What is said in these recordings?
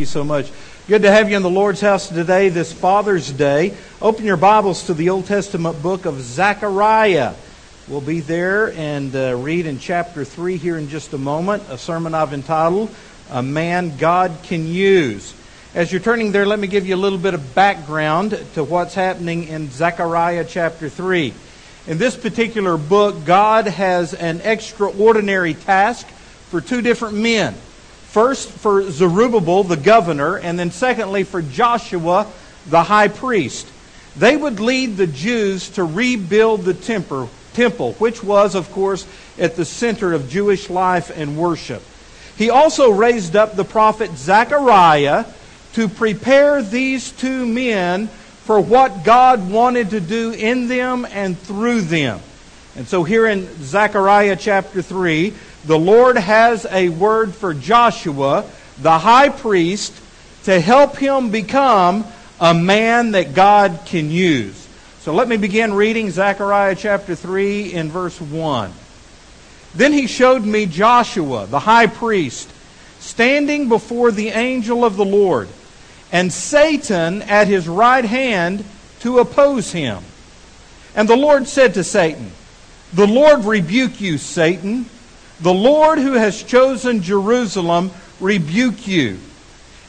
you so much. Good to have you in the Lord's house today, this Father's Day. Open your Bibles to the Old Testament book of Zechariah. We'll be there and uh, read in chapter 3 here in just a moment, a sermon I've entitled, A Man God Can Use. As you're turning there, let me give you a little bit of background to what's happening in Zechariah chapter 3. In this particular book, God has an extraordinary task for two different men. First, for Zerubbabel, the governor, and then secondly, for Joshua, the high priest. They would lead the Jews to rebuild the temple, which was, of course, at the center of Jewish life and worship. He also raised up the prophet Zechariah to prepare these two men for what God wanted to do in them and through them. And so here in Zechariah chapter 3, the Lord has a word for Joshua, the high priest, to help him become a man that God can use. So let me begin reading Zechariah chapter 3 in verse 1. Then he showed me Joshua, the high priest, standing before the angel of the Lord, and Satan at his right hand to oppose him. And the Lord said to Satan, The Lord rebuke you, Satan. The Lord who has chosen Jerusalem rebuke you.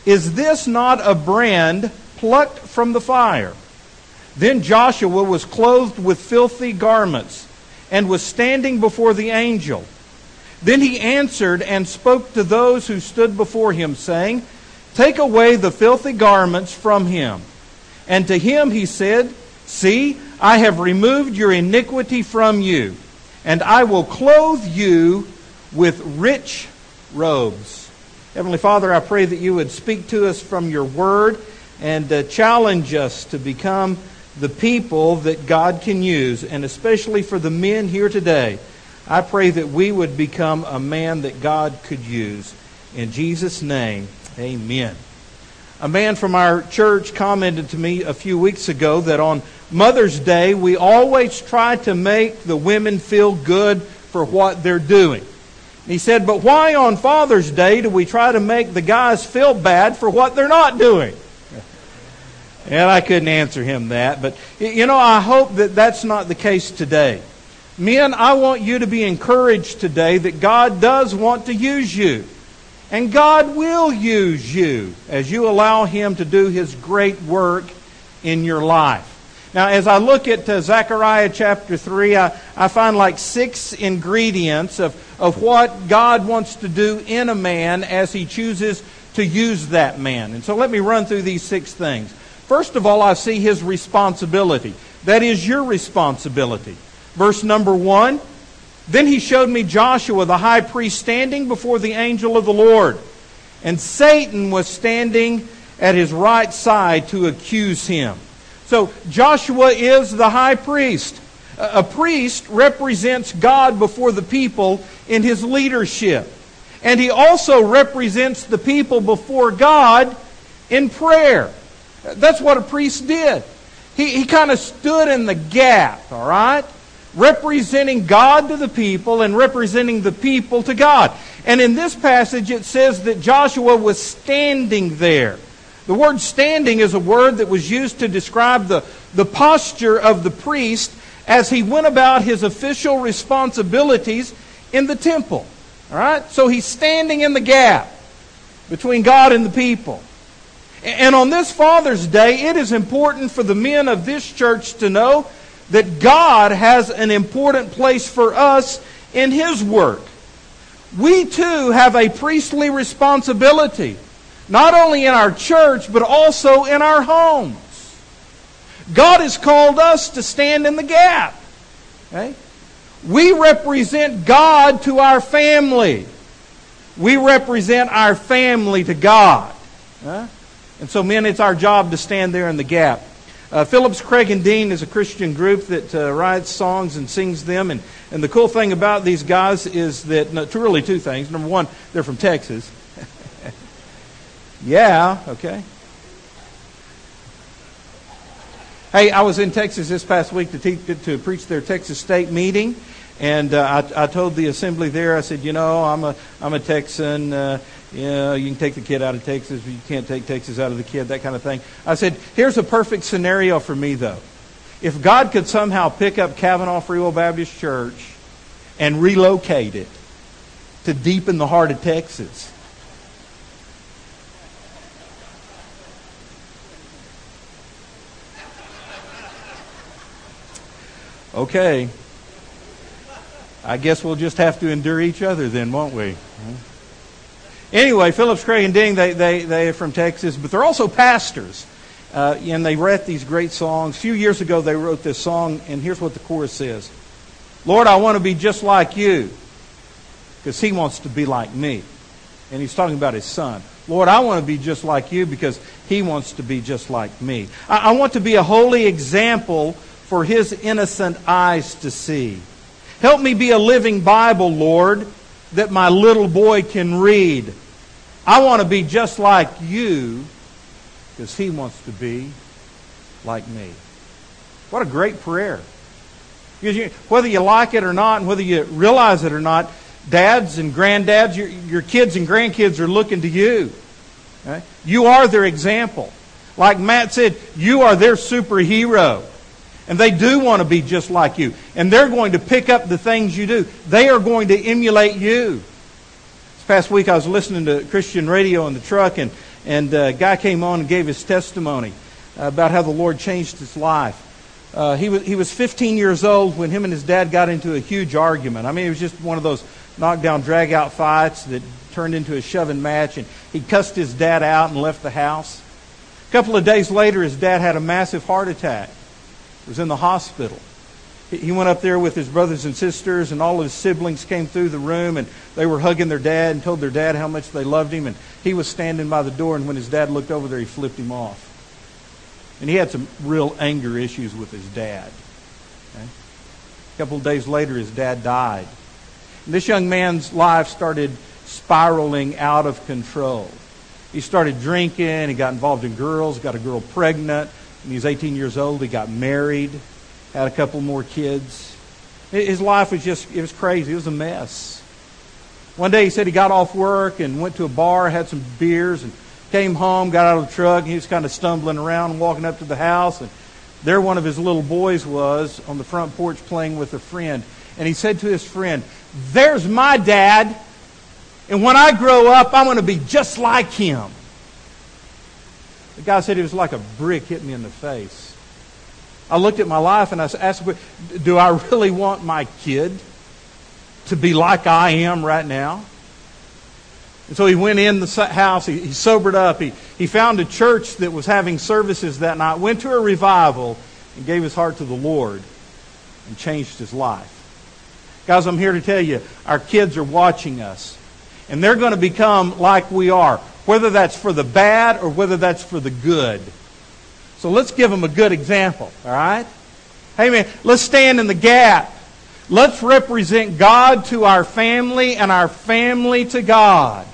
Is this not a brand plucked from the fire? Then Joshua was clothed with filthy garments and was standing before the angel. Then he answered and spoke to those who stood before him, saying, Take away the filthy garments from him. And to him he said, See, I have removed your iniquity from you, and I will clothe you with rich robes. Heavenly Father, I pray that you would speak to us from your word and uh, challenge us to become the people that God can use, and especially for the men here today. I pray that we would become a man that God could use. In Jesus' name, amen. A man from our church commented to me a few weeks ago that on Mother's Day, we always try to make the women feel good for what they're doing. He said, But why on Father's Day do we try to make the guys feel bad for what they're not doing? And I couldn't answer him that. But, you know, I hope that that's not the case today. Men, I want you to be encouraged today that God does want to use you. And God will use you as you allow Him to do His great work in your life. Now, as I look at uh, Zechariah chapter 3, I, I find like six ingredients of, of what God wants to do in a man as he chooses to use that man. And so let me run through these six things. First of all, I see his responsibility. That is your responsibility. Verse number one Then he showed me Joshua, the high priest, standing before the angel of the Lord. And Satan was standing at his right side to accuse him. So Joshua is the high priest. A priest represents God before the people in his leadership. And he also represents the people before God in prayer. That's what a priest did. He, he kind of stood in the gap, all right? Representing God to the people and representing the people to God. And in this passage, it says that Joshua was standing there. The word standing is a word that was used to describe the, the posture of the priest as he went about his official responsibilities in the temple. All right? So he's standing in the gap between God and the people. And on this Father's Day, it is important for the men of this church to know that God has an important place for us in His work. We too have a priestly responsibility not only in our church, but also in our homes. God has called us to stand in the gap. Okay? We represent God to our family. We represent our family to God. Huh? And so, men, it's our job to stand there in the gap. Uh, Phillips, Craig, and Dean is a Christian group that uh, writes songs and sings them. And, and the cool thing about these guys is that, no, really two things. Number one, they're from Texas. Yeah, okay. Hey, I was in Texas this past week to, teach, to preach their Texas State meeting, and uh, I, I, told the assembly there, I said, you know, I'm a, I'm a Texan. Uh, Yeah, you can take the kid out of Texas, but you can't take Texas out of the kid, that kind of thing. I said, here's a perfect scenario for me, though. If God could somehow pick up Cavanaugh Free Will Baptist Church and relocate it to deep in the heart of Texas, okay, I guess we'll just have to endure each other then, won't we? Anyway, Phillips, Craig, and Dean, they, they, they are from Texas, but they're also pastors. Uh, and they write these great songs. A few years ago, they wrote this song, and here's what the chorus says Lord, I want to be just like you, because he wants to be like me. And he's talking about his son. Lord, I want to be just like you because he wants to be just like me. I, I want to be a holy example for his innocent eyes to see. Help me be a living Bible, Lord, that my little boy can read. I want to be just like you because he wants to be like me. What a great prayer. Because you, whether you like it or not, and whether you realize it or not, dads and granddads, your, your kids and grandkids are looking to you. You are their example. Like Matt said, you are their superhero. And they do want to be just like you. And they're going to pick up the things you do. They are going to emulate you. This past week I was listening to Christian radio in the truck, and, and a guy came on and gave his testimony about how the Lord changed his life. Uh, he, was, he was 15 years old when him and his dad got into a huge argument. I mean, it was just one of those knockdown, drag out fights that turned into a shoving match, and he cussed his dad out and left the house. A couple of days later, his dad had a massive heart attack was in the hospital. He went up there with his brothers and sisters, and all of his siblings came through the room, and they were hugging their dad and told their dad how much they loved him. And he was standing by the door, and when his dad looked over there, he flipped him off. And he had some real anger issues with his dad. Okay? A couple of days later, his dad died. And this young man's life started spiraling out of control. He started drinking, he got involved in girls, got a girl pregnant when he was 18 years old, he got married, had a couple more kids. His life was just, it was crazy. It was a mess. One day he said he got off work and went to a bar, had some beers, and came home, got out of the truck, and he was kind of stumbling around walking up to the house. And there one of his little boys was on the front porch playing with a friend. And he said to his friend, There's my dad, and when I grow up, I'm going to be just like him. The guy said it was like a brick hitting me in the face. I looked at my life and I asked, do I really want my kid to be like I am right now? And so he went in the house, he, he sobered up, he, he found a church that was having services that night, went to a revival, and gave his heart to the Lord and changed his life. Guys, I'm here to tell you, our kids are watching us, and they're going to become like we are whether that's for the bad or whether that's for the good. So let's give them a good example, all right? Hey, man, let's stand in the gap. Let's represent God to our family and our family to God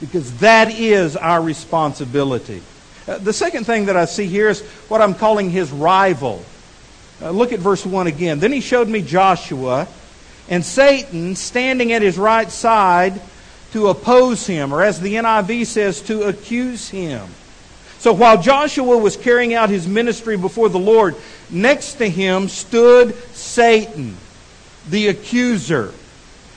because that is our responsibility. Uh, the second thing that I see here is what I'm calling his rival. Uh, look at verse 1 again. Then he showed me Joshua and Satan standing at his right side to oppose him, or as the NIV says, to accuse him. So while Joshua was carrying out his ministry before the Lord, next to him stood Satan, the accuser.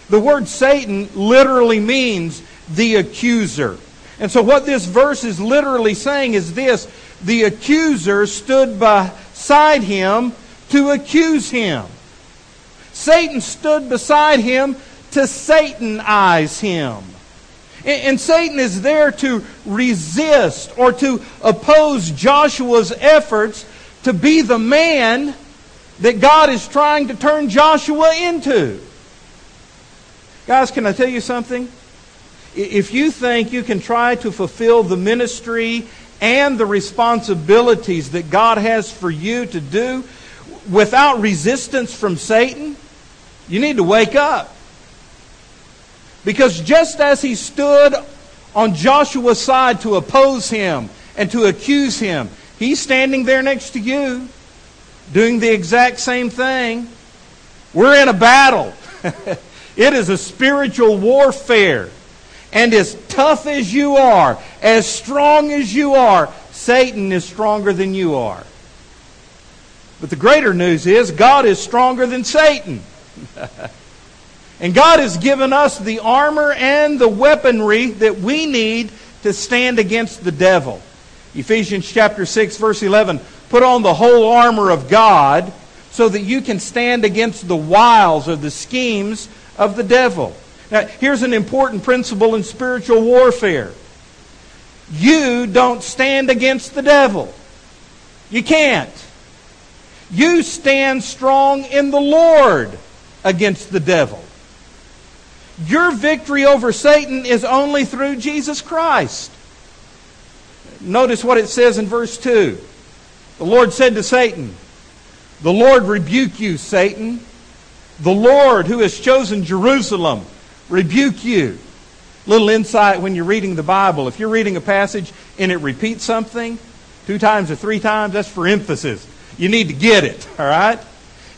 The word Satan literally means the accuser. And so what this verse is literally saying is this the accuser stood beside him to accuse him. Satan stood beside him to Satanize him. And Satan is there to resist or to oppose Joshua's efforts to be the man that God is trying to turn Joshua into. Guys, can I tell you something? If you think you can try to fulfill the ministry and the responsibilities that God has for you to do without resistance from Satan, you need to wake up. Because just as he stood on Joshua's side to oppose him and to accuse him, he's standing there next to you doing the exact same thing. We're in a battle. it is a spiritual warfare. And as tough as you are, as strong as you are, Satan is stronger than you are. But the greater news is God is stronger than Satan. and God has given us the armor and the weaponry that we need to stand against the devil. Ephesians chapter 6 verse 11, put on the whole armor of God so that you can stand against the wiles or the schemes of the devil. Now, here's an important principle in spiritual warfare. You don't stand against the devil. You can't. You stand strong in the Lord against the devil. Your victory over Satan is only through Jesus Christ. Notice what it says in verse 2. The Lord said to Satan, The Lord rebuke you, Satan. The Lord who has chosen Jerusalem rebuke you. Little insight when you're reading the Bible. If you're reading a passage and it repeats something two times or three times, that's for emphasis. You need to get it, all right?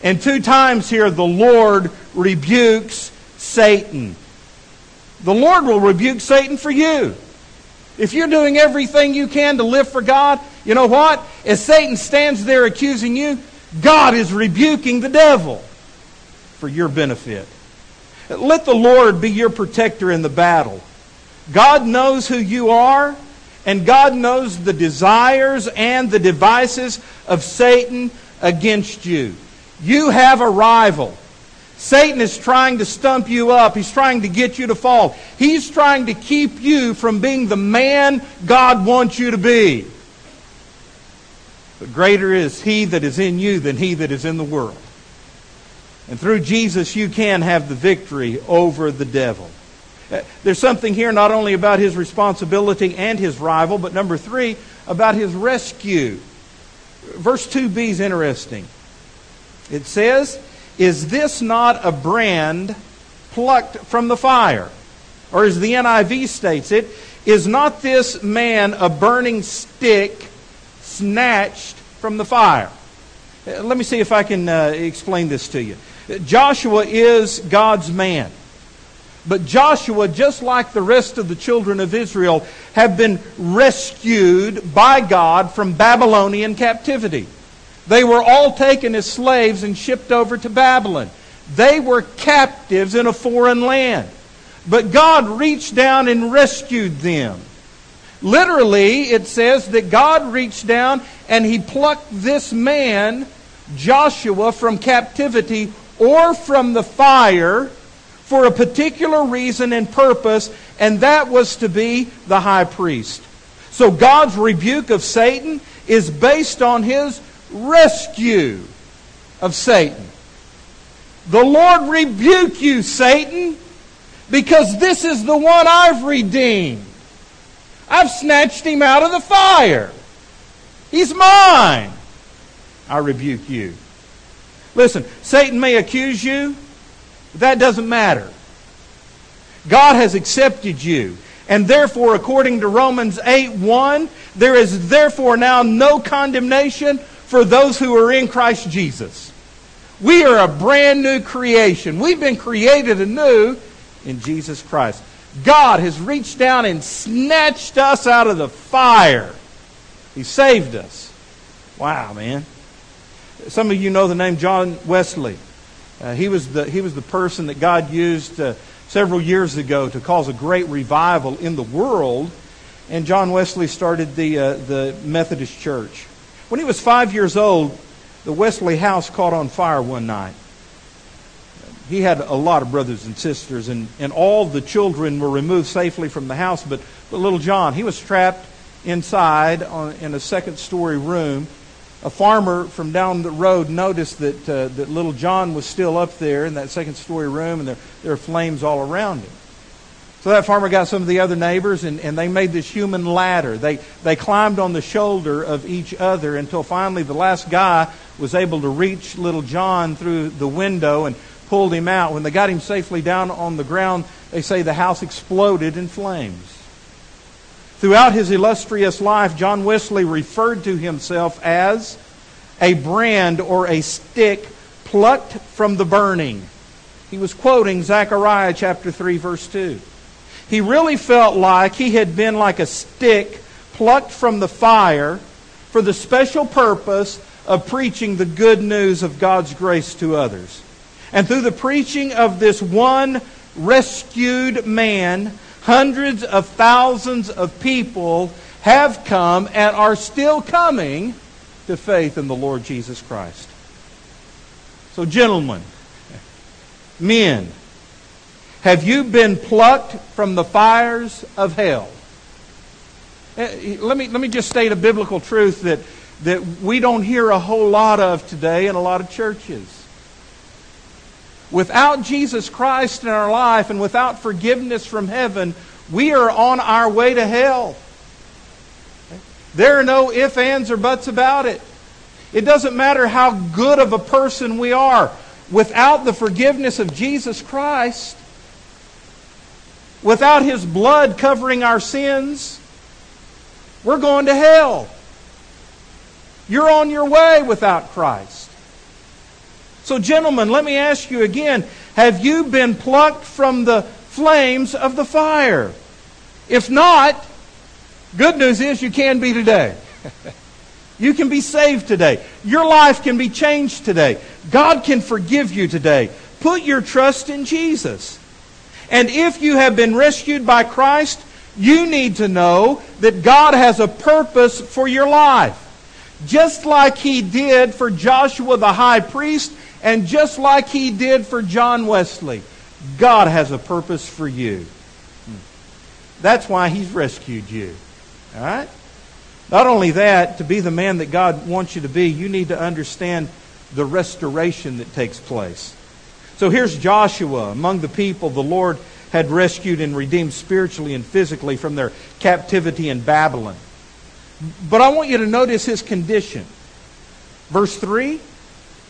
And two times here, the Lord rebukes Satan. The Lord will rebuke Satan for you. If you're doing everything you can to live for God, you know what? As Satan stands there accusing you, God is rebuking the devil for your benefit. Let the Lord be your protector in the battle. God knows who you are, and God knows the desires and the devices of Satan against you. You have a rival. Satan is trying to stump you up. He's trying to get you to fall. He's trying to keep you from being the man God wants you to be. But greater is he that is in you than he that is in the world. And through Jesus, you can have the victory over the devil. Uh, there's something here not only about his responsibility and his rival, but number three, about his rescue. Verse 2b is interesting. It says, Is this not a brand plucked from the fire? Or as the NIV states it, Is not this man a burning stick snatched from the fire? Uh, let me see if I can uh, explain this to you. Joshua is God's man. But Joshua, just like the rest of the children of Israel, have been rescued by God from Babylonian captivity. They were all taken as slaves and shipped over to Babylon. They were captives in a foreign land. But God reached down and rescued them. Literally, it says that God reached down and he plucked this man, Joshua, from captivity or from the fire for a particular reason and purpose, and that was to be the high priest. So God's rebuke of Satan is based on his rescue of Satan. The Lord rebuke you, Satan, because this is the one I've redeemed. I've snatched him out of the fire. He's mine. I rebuke you. Listen, Satan may accuse you, but that doesn't matter. God has accepted you. And therefore, according to Romans 8 1, there is therefore now no condemnation for those who are in Christ Jesus. We are a brand new creation. We've been created anew in Jesus Christ. God has reached down and snatched us out of the fire. He saved us. Wow, man. Some of you know the name John Wesley. Uh, he, was the, he was the person that God used uh, several years ago to cause a great revival in the world. And John Wesley started the, uh, the Methodist Church. When he was five years old, the Wesley house caught on fire one night. He had a lot of brothers and sisters, and, and all the children were removed safely from the house, but, but little John, he was trapped inside on, in a second story room a farmer from down the road noticed that, uh, that little John was still up there in that second story room and there, there were flames all around him. So that farmer got some of the other neighbors and, and they made this human ladder. They, they climbed on the shoulder of each other until finally the last guy was able to reach little John through the window and pulled him out. When they got him safely down on the ground, they say the house exploded in flames. Throughout his illustrious life, John Wesley referred to himself as a brand or a stick plucked from the burning. He was quoting Zechariah chapter 3, verse 2. He really felt like he had been like a stick plucked from the fire for the special purpose of preaching the good news of God's grace to others. And through the preaching of this one rescued man, hundreds of thousands of people have come and are still coming to faith in the Lord Jesus Christ. So, gentlemen, men, have you been plucked from the fires of hell? Eh, let me, let me just state a biblical truth that, that we don't hear a whole lot of today in a lot of churches. Without Jesus Christ in our life and without forgiveness from heaven, we are on our way to hell. There are no ifs, ands, or buts about it. It doesn't matter how good of a person we are. Without the forgiveness of Jesus Christ, without His blood covering our sins, we're going to hell. You're on your way without Christ. So, gentlemen, let me ask you again have you been plucked from the flames of the fire? If not, good news is you can be today. you can be saved today. Your life can be changed today. God can forgive you today. Put your trust in Jesus. And if you have been rescued by Christ, you need to know that God has a purpose for your life. Just like He did for Joshua the high priest, and just like He did for John Wesley, God has a purpose for you. That's why He's rescued you. All right? Not only that, to be the man that God wants you to be, you need to understand the restoration that takes place. So here's Joshua among the people the Lord had rescued and redeemed spiritually and physically from their captivity in Babylon. But I want you to notice his condition. Verse 3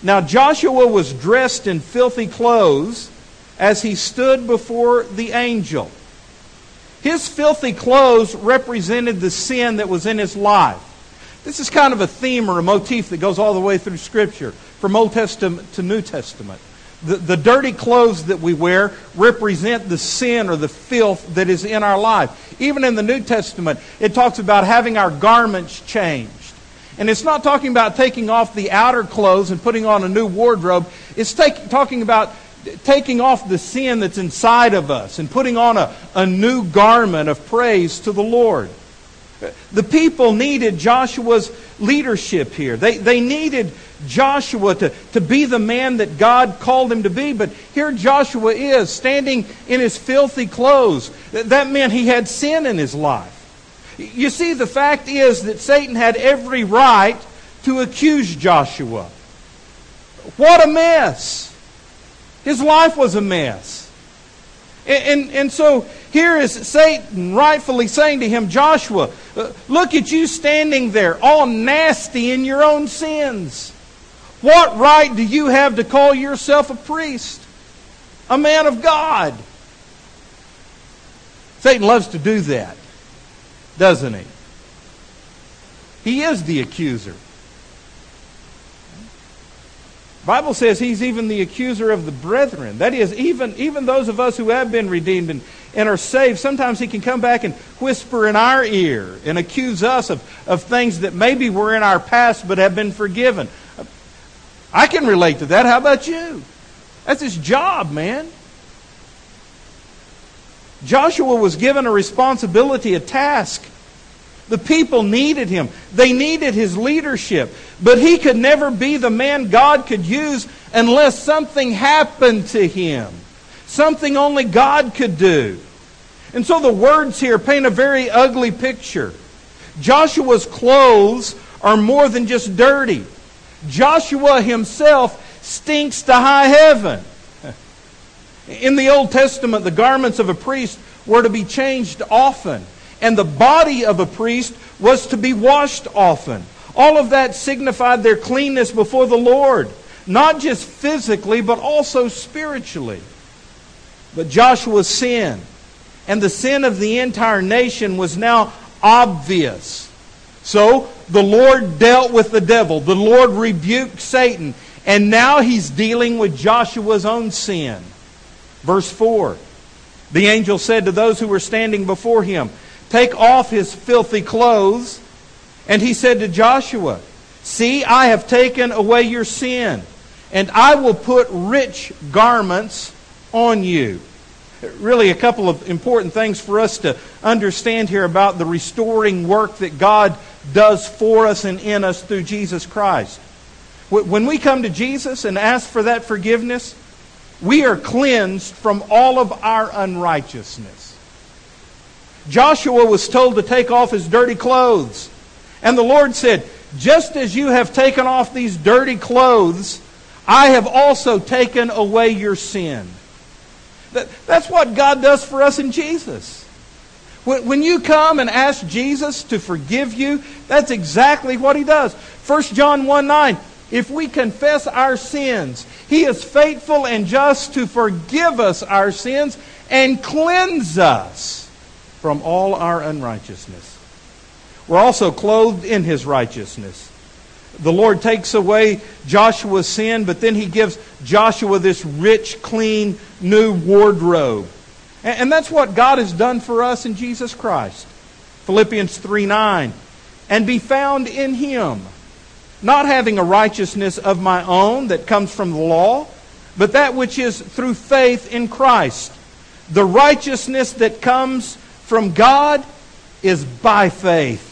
Now Joshua was dressed in filthy clothes as he stood before the angel. His filthy clothes represented the sin that was in his life. This is kind of a theme or a motif that goes all the way through Scripture, from Old Testament to New Testament. The, the dirty clothes that we wear represent the sin or the filth that is in our life. Even in the New Testament, it talks about having our garments changed. And it's not talking about taking off the outer clothes and putting on a new wardrobe. It's take, talking about taking off the sin that's inside of us and putting on a, a new garment of praise to the Lord. The people needed Joshua's leadership here. They, they needed Joshua to, to be the man that God called him to be. But here Joshua is, standing in his filthy clothes. That meant he had sin in his life. You see, the fact is that Satan had every right to accuse Joshua. What a mess! His life was a mess. And, and, and, so here is Satan rightfully saying to him, Joshua, uh, look at you standing there, all nasty in your own sins. What right do you have to call yourself a priest? A man of God? Satan loves to do that, doesn't he? He is the accuser. Bible says he's even the accuser of the brethren. That is, even, even those of us who have been redeemed and, and are saved, sometimes he can come back and whisper in our ear and accuse us of, of things that maybe were in our past but have been forgiven. I can relate to that. How about you? That's his job, man. Joshua was given a responsibility, a task. The people needed him. They needed his leadership. But he could never be the man God could use unless something happened to him. Something only God could do. And so the words here paint a very ugly picture. Joshua's clothes are more than just dirty. Joshua himself stinks to high heaven. In the Old Testament, the garments of a priest were to be changed often and the body of a priest was to be washed often. All of that signified their cleanness before the Lord, not just physically, but also spiritually. But Joshua's sin and the sin of the entire nation was now obvious. So the Lord dealt with the devil, the Lord rebuked Satan, and now he's dealing with Joshua's own sin. Verse 4 The angel said to those who were standing before him, Take off his filthy clothes. And he said to Joshua, See, I have taken away your sin, and I will put rich garments on you. Really, a couple of important things for us to understand here about the restoring work that God does for us and in us through Jesus Christ. When we come to Jesus and ask for that forgiveness, we are cleansed from all of our unrighteousness. Joshua was told to take off his dirty clothes. And the Lord said, Just as you have taken off these dirty clothes, I have also taken away your sin. That's what God does for us in Jesus. When, you come and ask Jesus to forgive you, that's exactly what he does. 1 John 1 9. If we confess our sins, he is faithful and just to forgive us our sins and cleanse us from all our unrighteousness. We're also clothed in his righteousness. The Lord takes away Joshua's sin, but then he gives Joshua this rich, clean, new wardrobe. And that's what God has done for us in Jesus Christ. Philippians 3 9. And be found in him, not having a righteousness of my own that comes from the law, but that which is through faith in Christ. The righteousness that comes from God is by faith.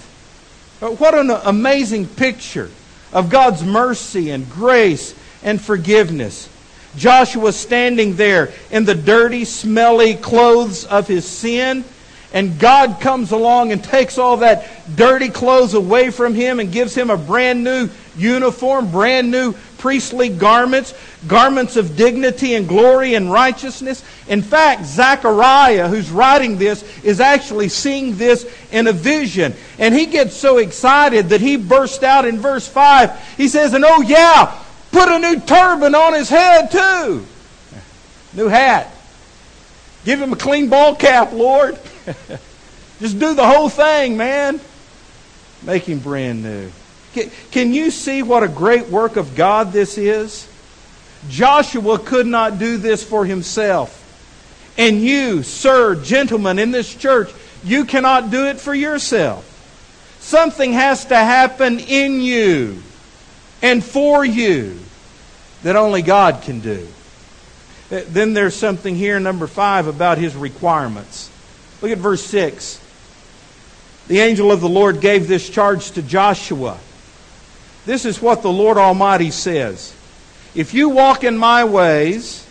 What an amazing picture of God's mercy and grace and forgiveness. Joshua standing there in the dirty, smelly clothes of his sin, and God comes along and takes all that dirty clothes away from him and gives him a brand new uniform, brand new priestly garments, garments of dignity and glory and righteousness. In fact, Zechariah, who's writing this, is actually seeing this in a vision. And he gets so excited that he bursts out in verse 5. He says, And oh, yeah, put a new turban on his head, too. New hat. Give him a clean ball cap, Lord. Just do the whole thing, man. Make him brand new. Can you see what a great work of God this is? Joshua could not do this for himself. And you, sir, gentlemen in this church, you cannot do it for yourself. Something has to happen in you and for you that only God can do. Then there's something here, number five, about his requirements. Look at verse 6. The angel of the Lord gave this charge to Joshua. This is what the Lord Almighty says If you walk in my ways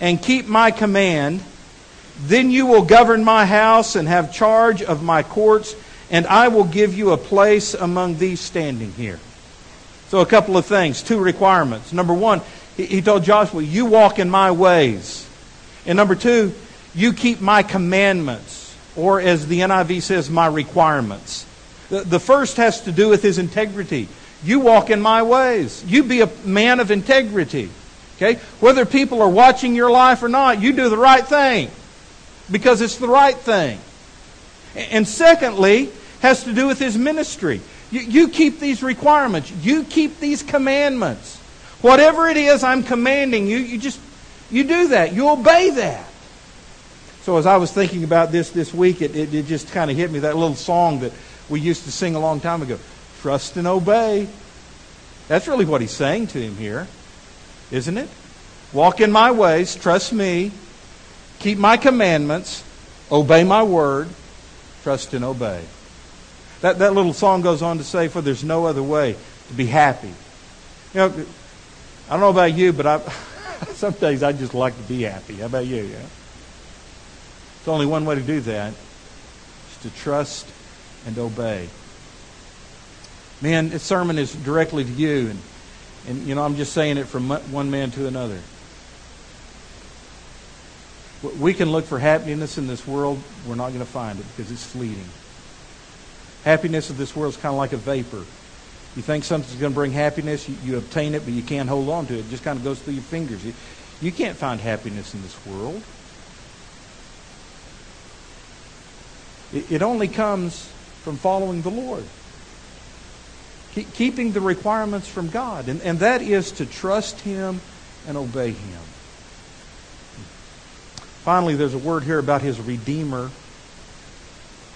and keep my command, then you will govern my house and have charge of my courts, and I will give you a place among these standing here. So, a couple of things, two requirements. Number one, he told Joshua, You walk in my ways. And number two, you keep my commandments, or as the NIV says, my requirements. The first has to do with his integrity. You walk in my ways. You be a man of integrity. Okay? Whether people are watching your life or not, you do the right thing because it's the right thing. And secondly, has to do with his ministry. You, you keep these requirements. You keep these commandments. Whatever it is I'm commanding you, you just you do that. You obey that. So as I was thinking about this this week, it, it, it just kind of hit me that little song that we used to sing a long time ago. Trust and obey. That's really what he's saying to him here, isn't it? Walk in my ways, trust me, keep my commandments, obey my word, trust and obey. That, that little song goes on to say, For there's no other way to be happy. You know, I don't know about you, but I, some days I just like to be happy. How about you? Yeah? There's only one way to do that, is to trust and obey man, this sermon is directly to you. And, and, you know, I'm just saying it from one man to another. We can look for happiness in this world. We're not going to find it because it's fleeting. Happiness of this world is kind of like a vapor. You think something's going to bring happiness, you, you, obtain it, but you can't hold on to it. It just kind of goes through your fingers. You, you can't find happiness in this world. It, it only comes from following the Lord keeping the requirements from God, and, and that is to trust Him and obey Him. Finally, there's a word here about his Redeemer.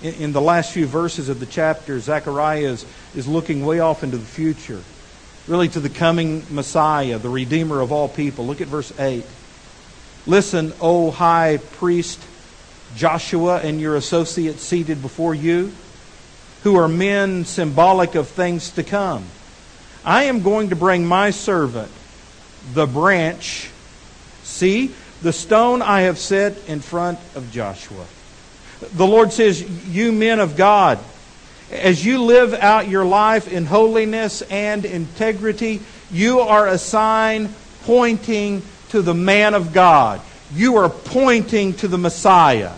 In, in the last few verses of the chapter, Zechariah is, is looking way off into the future, really to the coming Messiah, the Redeemer of all people. Look at verse 8. Listen, O high priest Joshua and your associates seated before you, who are men symbolic of things to come. I am going to bring my servant, the branch. See, the stone I have set in front of Joshua. The Lord says, You men of God, as you live out your life in holiness and integrity, you are a sign pointing to the man of God. You are pointing to the Messiah.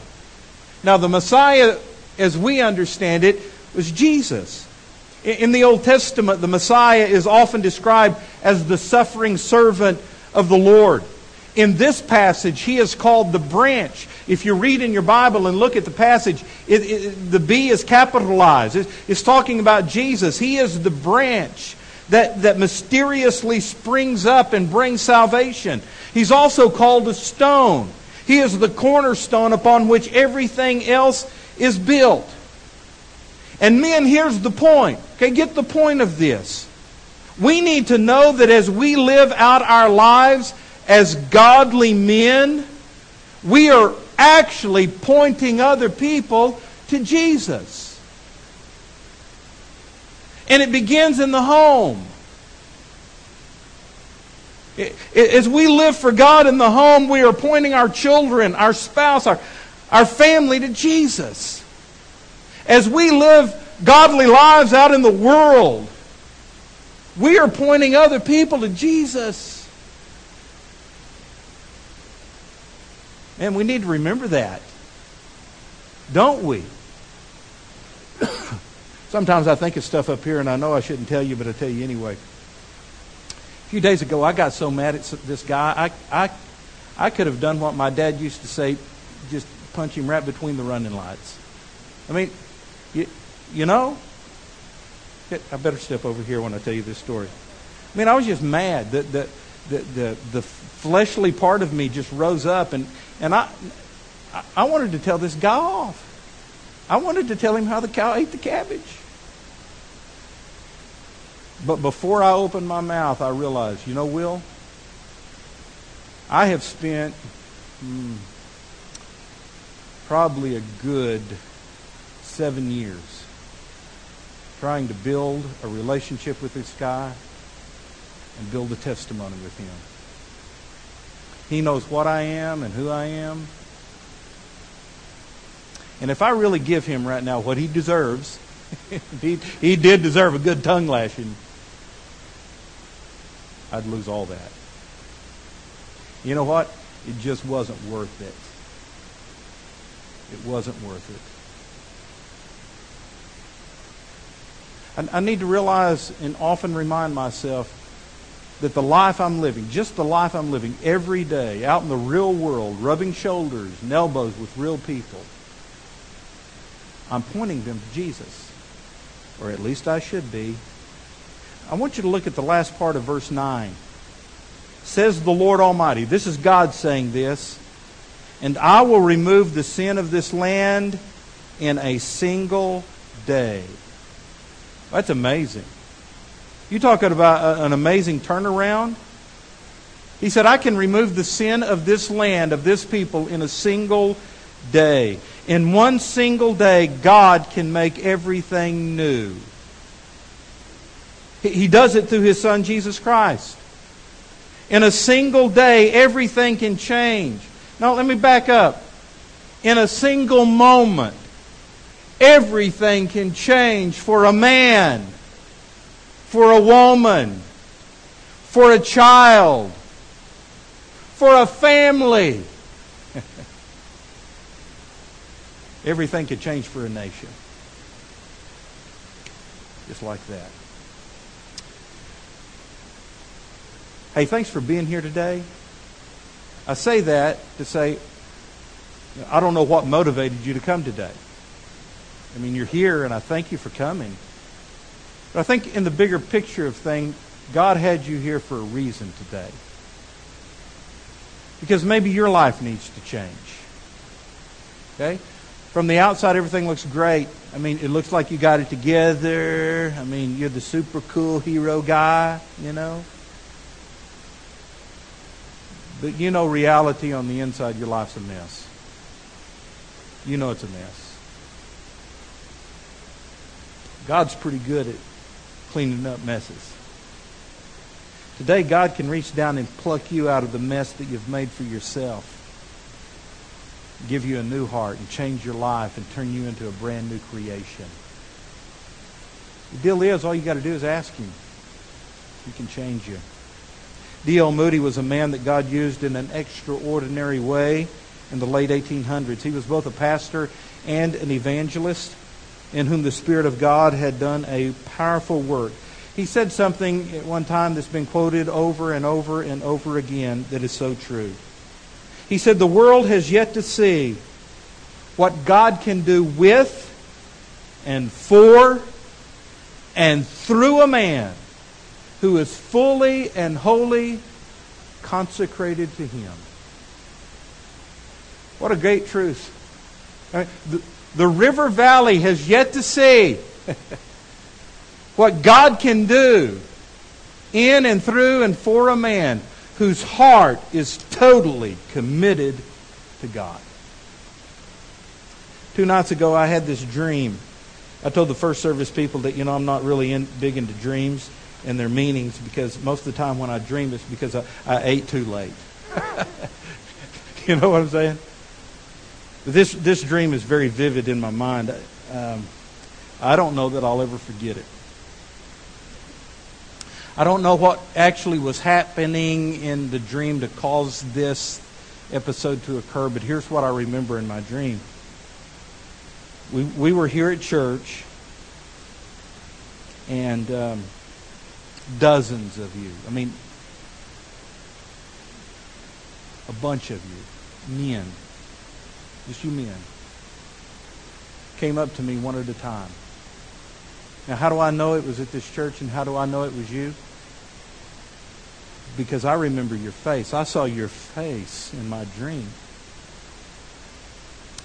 Now, the Messiah, as we understand it, was Jesus. In the Old Testament, the Messiah is often described as the suffering servant of the Lord. In this passage, he is called the branch. If you read in your Bible and look at the passage, it, it, the B is capitalized. It, it's talking about Jesus. He is the branch that, that mysteriously springs up and brings salvation. He's also called a stone. He is the cornerstone upon which everything else is built. And men, here's the point. Okay, get the point of this. We need to know that as we live out our lives as godly men, we are actually pointing other people to Jesus. And it begins in the home. As we live for God in the home, we are pointing our children, our spouse, our, our family to Jesus. As we live godly lives out in the world, we are pointing other people to Jesus. And we need to remember that. Don't we? Sometimes I think of stuff up here and I know I shouldn't tell you, but I tell you anyway A few days ago, I got so mad at this guy. I, I, I could have done what my dad used to say, just punch him right between the running lights. I mean, you, you know, I better step over here when I tell you this story. I mean, I was just mad that the, the, the, the fleshly part of me just rose up, and, and I, I wanted to tell this guy off. I wanted to tell him how the cow ate the cabbage. But before I opened my mouth, I realized, you know, Will, I have spent hmm, probably a good seven years trying to build a relationship with this guy and build a testimony with him. He knows what I am and who I am. And if I really give him right now what he deserves, he, he did deserve a good tongue lashing. I'd lose all that. You know what? It just wasn't worth it. It wasn't worth it. I, need to realize and often remind myself that the life I'm living, just the life I'm living every day, out in the real world, rubbing shoulders and elbows with real people, I'm pointing them to Jesus. Or at least I should be. I want you to look at the last part of verse 9. Says the Lord Almighty, this is God saying this, and I will remove the sin of this land in a single day. That's amazing. You talking about an amazing turnaround? He said, I can remove the sin of this land, of this people, in a single day. In one single day, God can make everything new. He does it through His Son, Jesus Christ. In a single day, everything can change. Now, let me back up. In a single moment, everything can change for a man, for a woman, for a child, for a family. everything can change for a nation. Just like that. Hey, thanks for being here today. I say that to say, I don't know what motivated you to come today. I mean, you're here, and I thank you for coming. But I think in the bigger picture of things, God had you here for a reason today. Because maybe your life needs to change. Okay? From the outside, everything looks great. I mean, it looks like you got it together. I mean, you're the super cool hero guy, you know. But you know reality on the inside, your life's a mess. You know it's a mess. God's pretty good at cleaning up messes. Today, God can reach down and pluck you out of the mess that you've made for yourself give you a new heart and change your life and turn you into a brand new creation. The deal is, all you got to do is ask Him. He can change you. D.L. Moody was a man that God used in an extraordinary way in the late 1800s. He was both a pastor and an evangelist in whom the Spirit of God had done a powerful work. He said something at one time that's been quoted over and over and over again that is so true. He said, The world has yet to see what God can do with and for and through a man who is fully and wholly consecrated to Him. What a great truth. the, the River Valley has yet to see what God can do in and through and for a man whose heart is totally committed to God. Two nights ago, I had this dream. I told the first service people that, you know, I'm not really in, big into dreams and their meanings because most of the time when I dream, it's because I, I ate too late. you know what I'm saying? This, this dream is very vivid in my mind. Um, I don't know that I'll ever forget it. I don't know what actually was happening in the dream to cause this episode to occur, but here's what I remember in my dream. We, we were here at church, and um, dozens of you, I mean, a bunch of you, men, just you men, came up to me one at a time. Now, how do I know it was at this church and how do I know it was you? because I remember your face. I saw your face in my dream.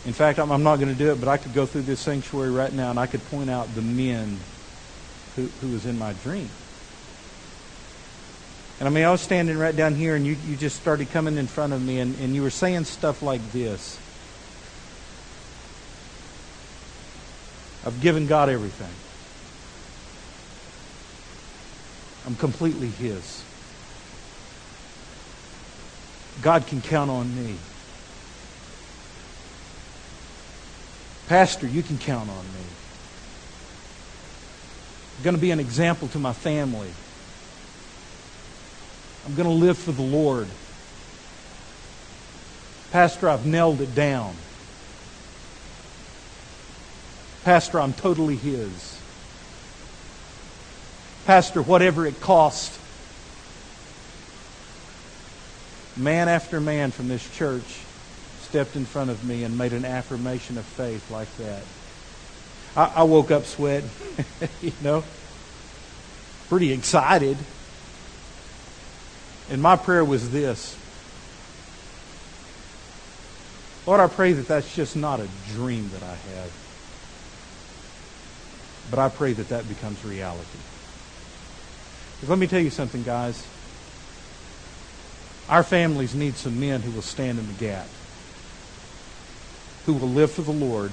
In fact, I'm, not going to do it, but I could go through this sanctuary right now and I could point out the men who, who was in my dream. And I mean, I was standing right down here and you, you just started coming in front of me and, and you were saying stuff like this. I've given God everything. I'm completely His. God can count on me. Pastor, you can count on me. I'm going to be an example to my family. I'm going to live for the Lord. Pastor, I've nailed it down. Pastor, I'm totally His. Pastor, whatever it costs, man after man from this church stepped in front of me and made an affirmation of faith like that. I, I woke up sweating, you know, pretty excited. And my prayer was this Lord, I pray that that's just not a dream that I have, but I pray that that becomes reality. Because let me tell you something, guys. Our families need some men who will stand in the gap, who will live for the Lord,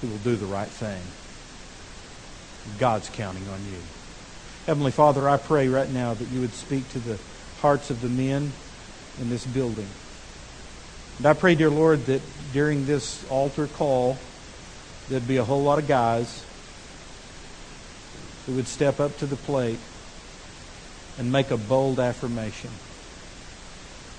who will do the right thing. God's counting on you. Heavenly Father, I pray right now that you would speak to the hearts of the men in this building. And I pray, dear Lord, that during this altar call, there'd be a whole lot of guys who would step up to the plate and make a bold affirmation.